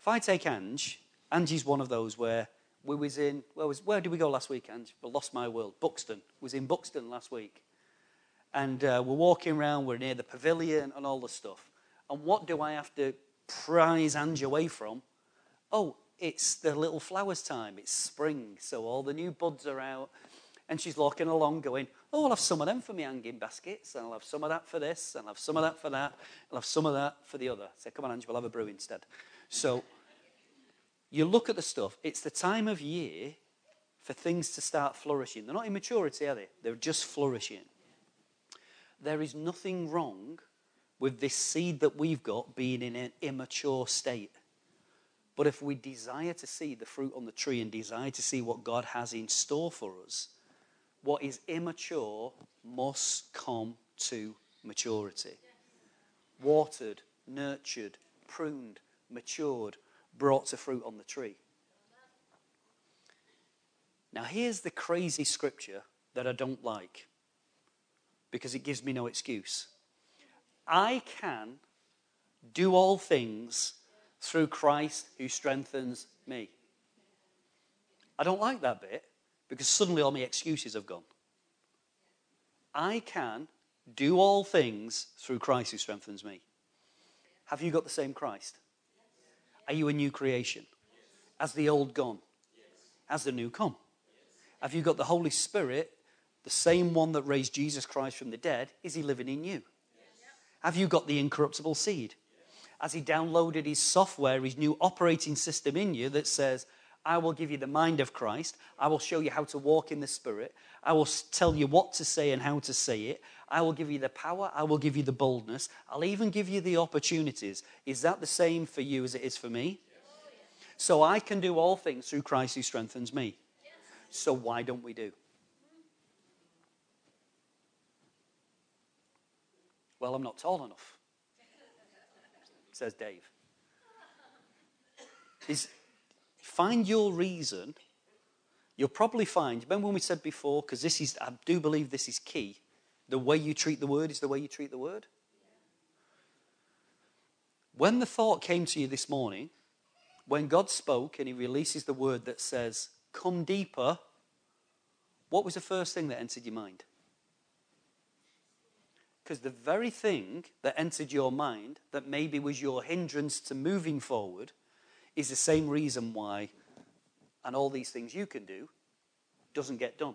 If I take Ange, Angie's one of those where we was in, where, was, where did we go last weekend? We lost my world. Buxton. was in Buxton last week. And uh, we're walking around, we're near the pavilion and all the stuff. And what do I have to prize Ange away from? Oh, it's the little flowers time. It's spring, so all the new buds are out. And she's walking along going, Oh, I'll have some of them for my hanging baskets, and I'll have some of that for this, and I'll have some of that for that, I'll have some of that for the other. I say, Come on, Ange, we'll have a brew instead. So you look at the stuff, it's the time of year for things to start flourishing. They're not in maturity, are they? They're just flourishing. There is nothing wrong with this seed that we've got being in an immature state. But if we desire to see the fruit on the tree and desire to see what God has in store for us, what is immature must come to maturity. Watered, nurtured, pruned, matured, brought to fruit on the tree. Now, here's the crazy scripture that I don't like because it gives me no excuse. I can do all things through Christ who strengthens me. I don't like that bit because suddenly all my excuses have gone. I can do all things through Christ who strengthens me. Have you got the same Christ? Are you a new creation? Has the old gone? Has the new come? Have you got the Holy Spirit, the same one that raised Jesus Christ from the dead? Is he living in you? Have you got the incorruptible seed? Has he downloaded his software, his new operating system in you that says, I will give you the mind of Christ. I will show you how to walk in the Spirit. I will tell you what to say and how to say it. I will give you the power. I will give you the boldness. I'll even give you the opportunities. Is that the same for you as it is for me? So I can do all things through Christ who strengthens me. So why don't we do? Well, I'm not tall enough, says Dave. Is, find your reason. You'll probably find, remember when we said before, because this is, I do believe this is key, the way you treat the word is the way you treat the word. When the thought came to you this morning, when God spoke and He releases the word that says, Come deeper, what was the first thing that entered your mind? Because the very thing that entered your mind that maybe was your hindrance to moving forward is the same reason why, and all these things you can do, doesn't get done.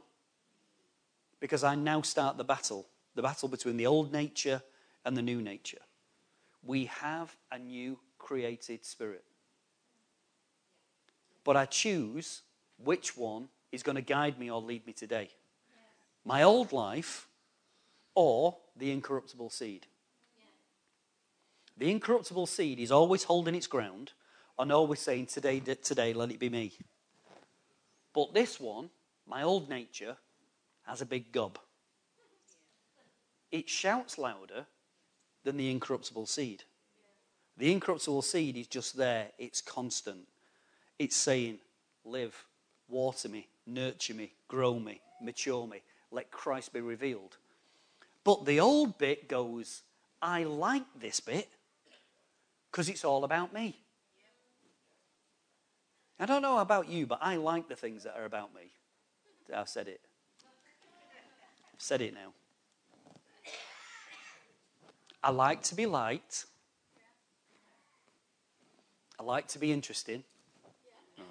Because I now start the battle the battle between the old nature and the new nature. We have a new created spirit. But I choose which one is going to guide me or lead me today. My old life or the incorruptible seed. The incorruptible seed is always holding its ground and always saying, Today, today, let it be me. But this one, my old nature, has a big gob. It shouts louder than the incorruptible seed. The incorruptible seed is just there, it's constant. It's saying, Live, water me, nurture me, grow me, mature me, let Christ be revealed. But the old bit goes, I like this bit because it's all about me. I don't know about you, but I like the things that are about me. I've said it. I've said it now. I like to be liked. I like to be interesting. Oh,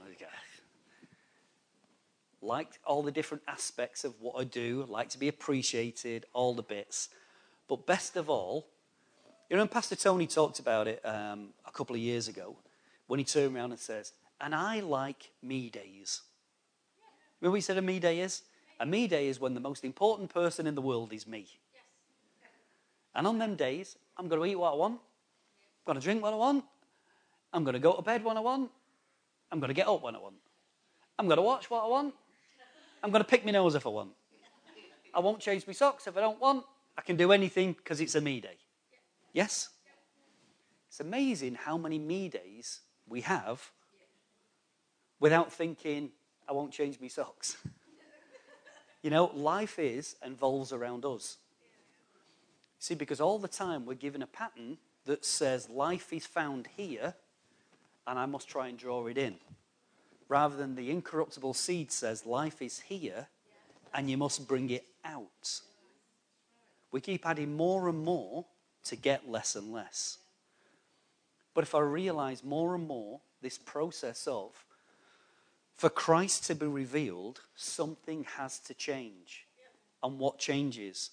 like all the different aspects of what I do, like to be appreciated, all the bits. But best of all, you know, Pastor Tony talked about it um, a couple of years ago when he turned around and says, and I like me days. Remember what he said a me day is? A me day is when the most important person in the world is me. And on them days, I'm going to eat what I want. I'm going to drink what I want. I'm going to go to bed when I want. I'm going to get up when I want. I'm going to watch what I want. I'm going to pick my nose if I want. I won't change my socks if I don't want. I can do anything because it's a me day. Yes? It's amazing how many me days we have without thinking, I won't change my socks. <laughs> you know, life is involves around us. See, because all the time we're given a pattern that says life is found here and I must try and draw it in. Rather than the incorruptible seed says life is here and you must bring it out. We keep adding more and more to get less and less. But if I realize more and more this process of, for Christ to be revealed, something has to change. And what changes?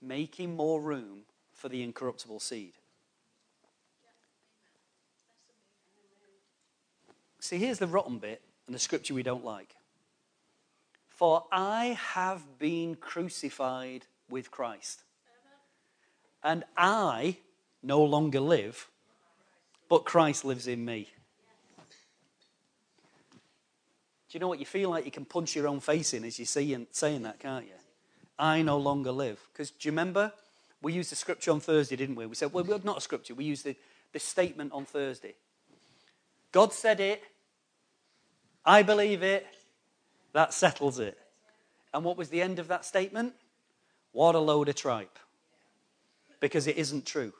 Making more room for the incorruptible seed. See, here's the rotten bit and the scripture we don't like. For I have been crucified with Christ. And I no longer live, but Christ lives in me. Do you know what? You feel like you can punch your own face in as you see and saying that, can't you? I no longer live. Because do you remember? We used the scripture on Thursday, didn't we? We said, well, not a scripture. We used the, the statement on Thursday. God said it. I believe it. That settles it. And what was the end of that statement? What a load of tripe because it isn't true.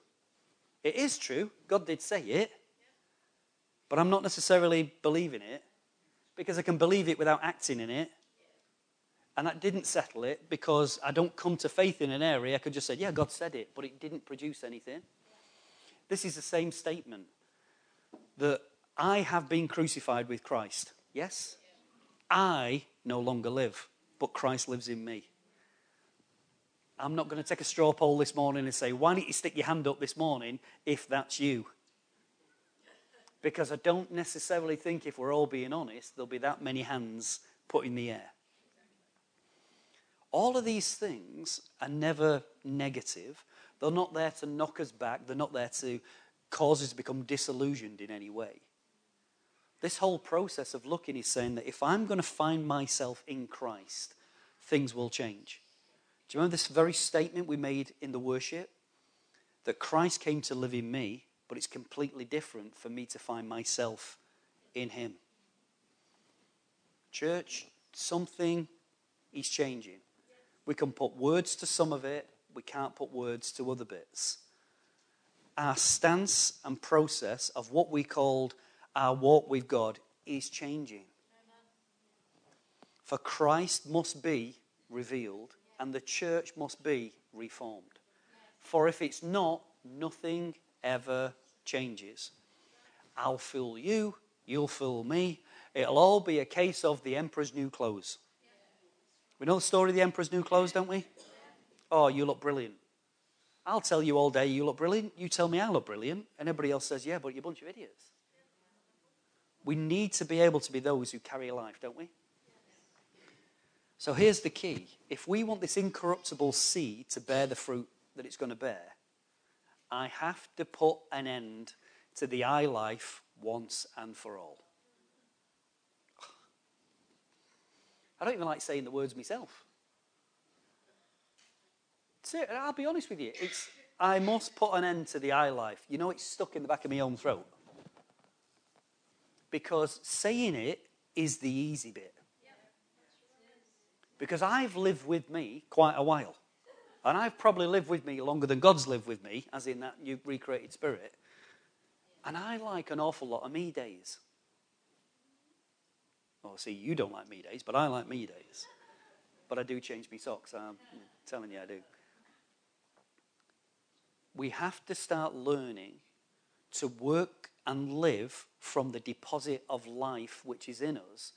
It is true. God did say it. But I'm not necessarily believing it because I can believe it without acting in it. And that didn't settle it because I don't come to faith in an area. I could just say, yeah, God said it, but it didn't produce anything. This is the same statement that I have been crucified with Christ. Yes? I no longer live, but Christ lives in me. I'm not going to take a straw poll this morning and say, why don't you stick your hand up this morning if that's you? Because I don't necessarily think, if we're all being honest, there'll be that many hands put in the air. All of these things are never negative. They're not there to knock us back, they're not there to cause us to become disillusioned in any way. This whole process of looking is saying that if I'm going to find myself in Christ, things will change. Do you remember this very statement we made in the worship? That Christ came to live in me, but it's completely different for me to find myself in Him. Church, something is changing. We can put words to some of it, we can't put words to other bits. Our stance and process of what we called our walk with God is changing. For Christ must be revealed and the church must be reformed. For if it's not, nothing ever changes. I'll fool you, you'll fool me. It'll all be a case of the emperor's new clothes. We know the story of the emperor's new clothes, don't we? Oh, you look brilliant. I'll tell you all day you look brilliant. You tell me I look brilliant. And everybody else says, yeah, but you're a bunch of idiots. We need to be able to be those who carry life, don't we? So here's the key. If we want this incorruptible seed to bear the fruit that it's going to bear, I have to put an end to the I life once and for all. I don't even like saying the words myself. I'll be honest with you. It's, I must put an end to the I life. You know, it's stuck in the back of my own throat. Because saying it is the easy bit. Because I've lived with me quite a while. And I've probably lived with me longer than God's lived with me, as in that new recreated spirit. And I like an awful lot of me days. Oh, see, you don't like me days, but I like me days. But I do change my socks. I'm telling you, I do. We have to start learning to work and live from the deposit of life which is in us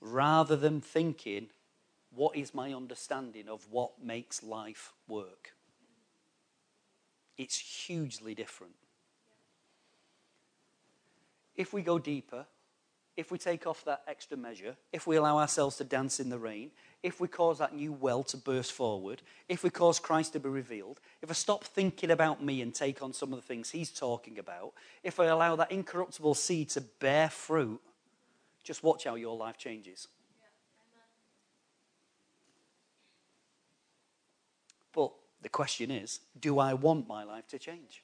rather than thinking, what is my understanding of what makes life work? It's hugely different. If we go deeper, if we take off that extra measure, if we allow ourselves to dance in the rain, if we cause that new well to burst forward, if we cause Christ to be revealed, if I stop thinking about me and take on some of the things he's talking about, if I allow that incorruptible seed to bear fruit, just watch how your life changes. But the question is do I want my life to change?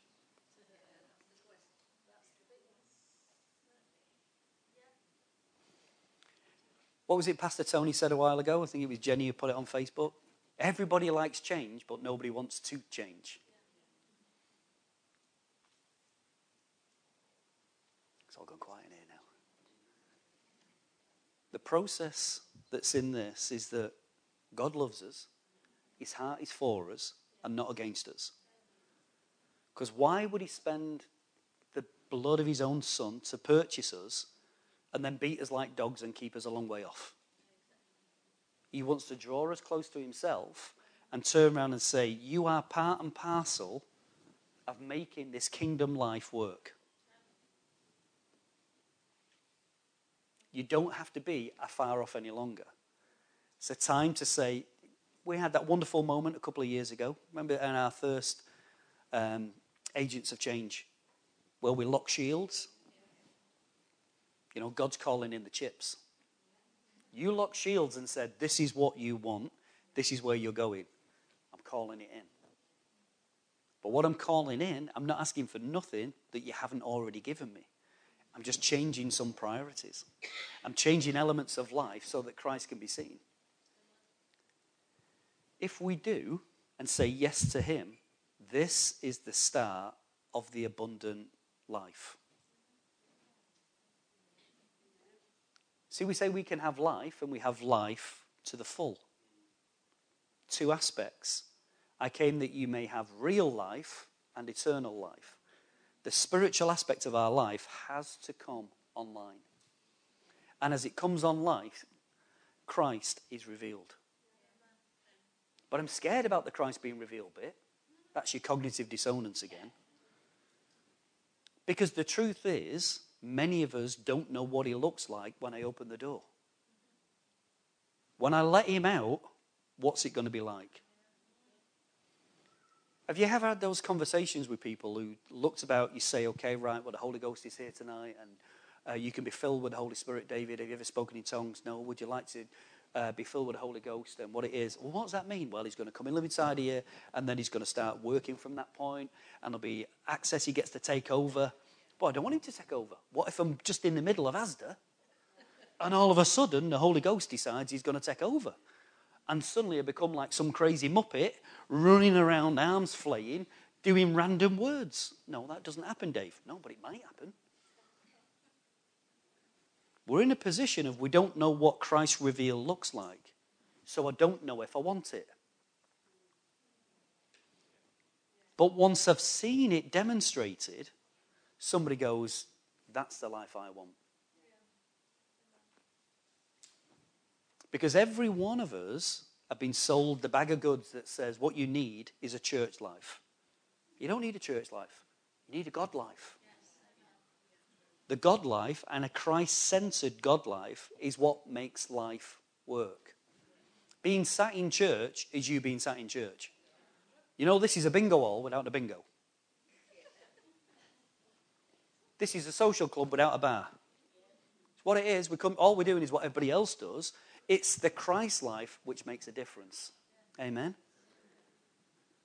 What was it Pastor Tony said a while ago? I think it was Jenny who put it on Facebook. Everybody likes change, but nobody wants to change. It's all gone quiet in here now. The process that's in this is that God loves us, His heart is for us, and not against us. Because why would He spend the blood of His own Son to purchase us and then beat us like dogs and keep us a long way off. He wants to draw us close to himself and turn around and say, You are part and parcel of making this kingdom life work. You don't have to be afar off any longer. It's a time to say, we had that wonderful moment a couple of years ago. Remember in our first um, Agents of Change, where we lock shields you know, God's calling in the chips. You locked shields and said, This is what you want. This is where you're going. I'm calling it in. But what I'm calling in, I'm not asking for nothing that you haven't already given me. I'm just changing some priorities. I'm changing elements of life so that Christ can be seen. If we do and say yes to Him, this is the start of the abundant life. See, we say we can have life, and we have life to the full. Two aspects. I came that you may have real life and eternal life. The spiritual aspect of our life has to come online. And as it comes online, Christ is revealed. But I'm scared about the Christ being revealed bit. That's your cognitive dissonance again. Because the truth is, many of us don't know what he looks like when I open the door. When I let him out, what's it going to be like? Have you ever had those conversations with people who looked about, you say, okay, right, well, the Holy Ghost is here tonight, and uh, you can be filled with the Holy Spirit, David. Have you ever spoken in tongues? No. Would you like to uh, be filled with the Holy Ghost? And what it is? Well, what does that mean? Well, he's going to come and live inside of you, and then he's going to start working from that point, and there'll be access he gets to take over. But I don't want him to take over. What if I'm just in the middle of Asda and all of a sudden the Holy Ghost decides he's going to take over? And suddenly I become like some crazy muppet running around, arms flaying, doing random words. No, that doesn't happen, Dave. No, but it might happen. We're in a position of we don't know what Christ's reveal looks like. So I don't know if I want it. But once I've seen it demonstrated, somebody goes, That's the life I want. Because every one of us have been sold the bag of goods that says what you need is a church life. You don't need a church life, you need a God life. The God life and a Christ centered God life is what makes life work. Being sat in church is you being sat in church. You know, this is a bingo hall without a bingo. This is a social club without a bar. It's what it is. We come, all we're doing is what everybody else does. It's the Christ life which makes a difference. Amen.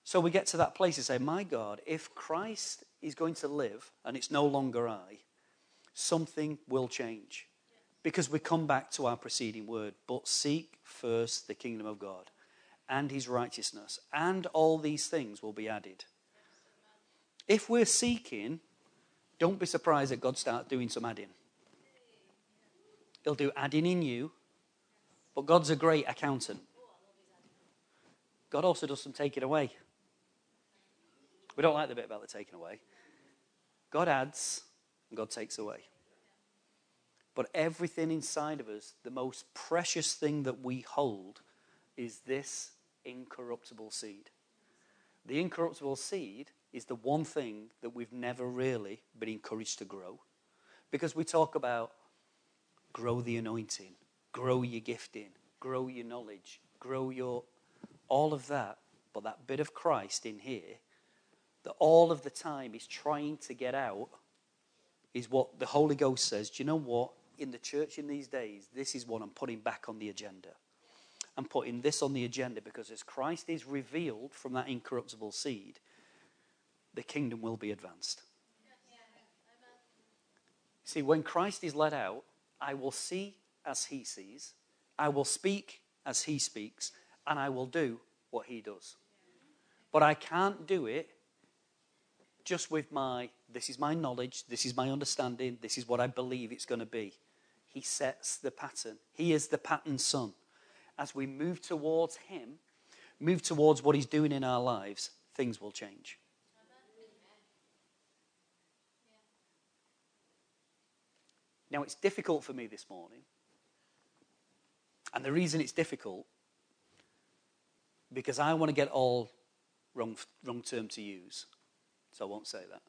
So we get to that place and say, My God, if Christ is going to live and it's no longer I, something will change. Because we come back to our preceding word, but seek first the kingdom of God and his righteousness, and all these things will be added. If we're seeking don't be surprised that God starts doing some adding. He'll do adding in you, but God's a great accountant. God also does some taking away. We don't like the bit about the taking away. God adds God takes away. But everything inside of us, the most precious thing that we hold, is this incorruptible seed. The incorruptible seed is the one thing that we've never really been encouraged to grow. Because we talk about grow the anointing, grow your gifting, grow your knowledge, grow your all of that. But that bit of Christ in here, that all of the time is trying to get out, is what the Holy Ghost says. Do you know what? In the church in these days, this is what I'm putting back on the agenda. I'm putting this on the agenda because as Christ is revealed from that incorruptible seed, the kingdom will be advanced. See, when Christ is let out, I will see as he sees, I will speak as he speaks, and I will do what he does. But I can't do it just with my, this is my knowledge, this is my understanding, this is what I believe it's going to be. He sets the pattern. He is the pattern son. As we move towards him, move towards what he's doing in our lives, things will change. Now, it's difficult for me this morning. And the reason it's difficult, because I want to get all wrong, wrong term to use, so I won't say that.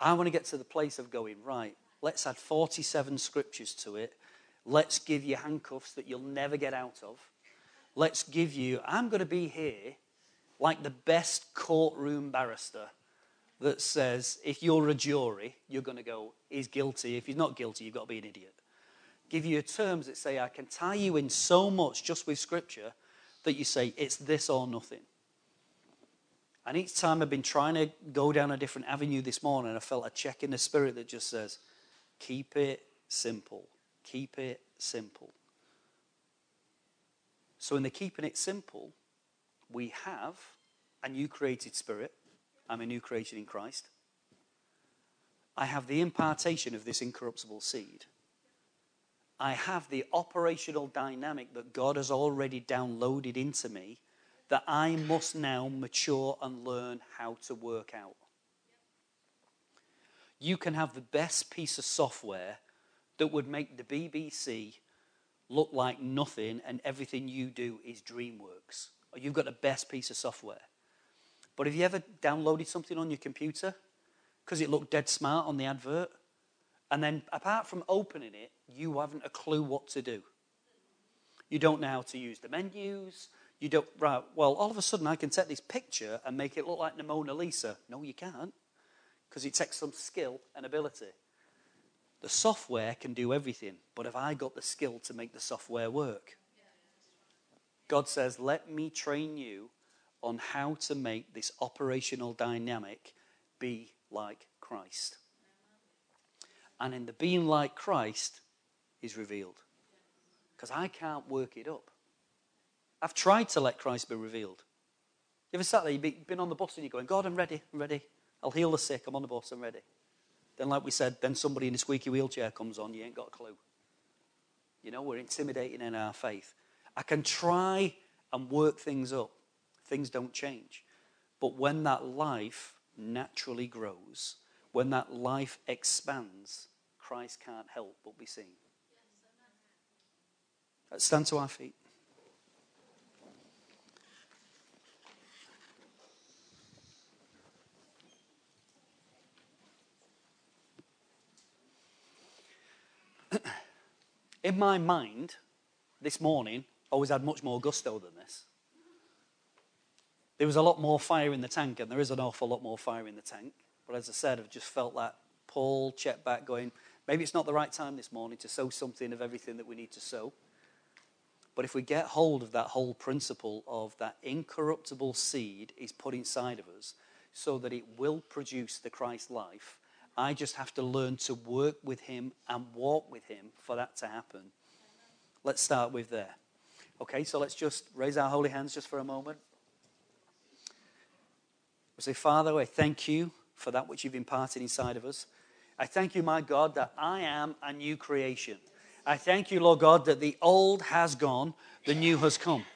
I want to get to the place of going, right, let's add 47 scriptures to it. Let's give you handcuffs that you'll never get out of. Let's give you, I'm going to be here like the best courtroom barrister that says if you're a jury, you're going to go, he's guilty. If he's not guilty, you've got to be an idiot. Give you terms that say, I can tie you in so much just with scripture that you say, it's this or nothing. And each time I've been trying to go down a different avenue this morning, I felt a check in the spirit that just says, keep it simple. Keep it simple. So, in the keeping it simple, we have a new created spirit I'm a new creation in Christ. I have the impartation of this incorruptible seed. I have the operational dynamic that God has already downloaded into me that I must now mature and learn how to work out. You can have the best piece of software that would make the BBC look like nothing and everything you do is DreamWorks. Or you've got the best piece of software. But have you ever downloaded something on your computer because it looked dead smart on the advert? And then, apart from opening it, you haven't a clue what to do. You don't know how to use the menus. You don't, right, well, all of a sudden I can take this picture and make it look like the Mona Lisa. No, you can't, because it takes some skill and ability. The software can do everything, but have I got the skill to make the software work? God says, Let me train you on how to make this operational dynamic be like Christ. And in the being like Christ is revealed. Because I can't work it up. I've tried to let Christ be revealed. You ever sat there, you've been on the bus and you're going, God, I'm ready, I'm ready. I'll heal the sick, I'm on the bus, I'm ready. Then, like we said, then somebody in a squeaky wheelchair comes on, you ain't got a clue. You know, we're intimidating in our faith. I can try and work things up things don't change. But when that life naturally grows, when that life expands, Christ can't help but be seen. Stand to our feet. <clears throat> In my mind, this morning, I always had much more gusto than this. There was a lot more fire in the tank, and there is an awful lot more fire in the tank. But as I said, I've just felt that pull, check back, going, maybe it's not the right time this morning to sow something of everything that we need to sow. But if we get hold of that whole principle of that incorruptible seed is put inside of us so that it will produce the Christ life, I just have to learn to work with Him and walk with Him for that to happen. Let's start with there. Okay, so let's just raise our holy hands just for a moment. We say, Father, I thank you for that which you've imparted inside of us. I thank you, my God, that I am a new creation. I thank you, Lord God, that the old has gone, the new has come.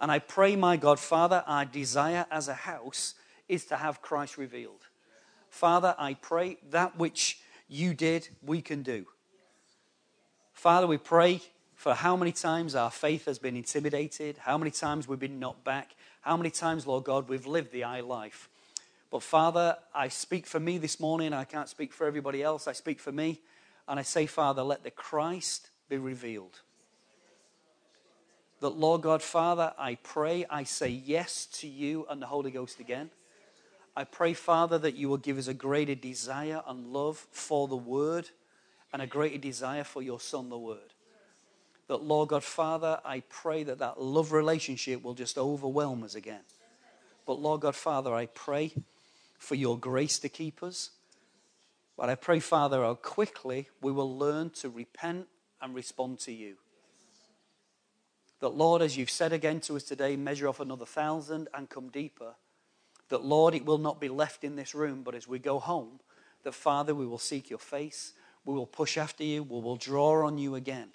And I pray, my God, Father, our desire as a house is to have Christ revealed. Father, I pray that which you did, we can do. Father, we pray for how many times our faith has been intimidated, how many times we've been knocked back, how many times, Lord God, we've lived the I life. But Father, I speak for me this morning. I can't speak for everybody else. I speak for me. And I say, Father, let the Christ be revealed. That, Lord God, Father, I pray, I say yes to you and the Holy Ghost again. I pray, Father, that you will give us a greater desire and love for the Word and a greater desire for your Son, the Word. That, Lord God, Father, I pray that that love relationship will just overwhelm us again. But, Lord God, Father, I pray for your grace to keep us. But I pray, Father, how quickly we will learn to repent and respond to you. That, Lord, as you've said again to us today, measure off another thousand and come deeper. That, Lord, it will not be left in this room, but as we go home, that, Father, we will seek your face, we will push after you, we will draw on you again.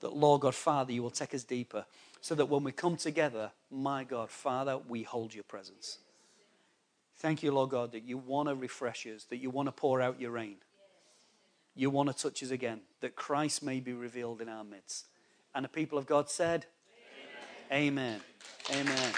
That, Lord God, Father, you will take us deeper, so that when we come together, my God, Father, we hold your presence. Thank you, Lord God, that you want to refresh us, that you want to pour out your rain. You want to touch us again, that Christ may be revealed in our midst. And the people of God said, Amen. Amen. Amen.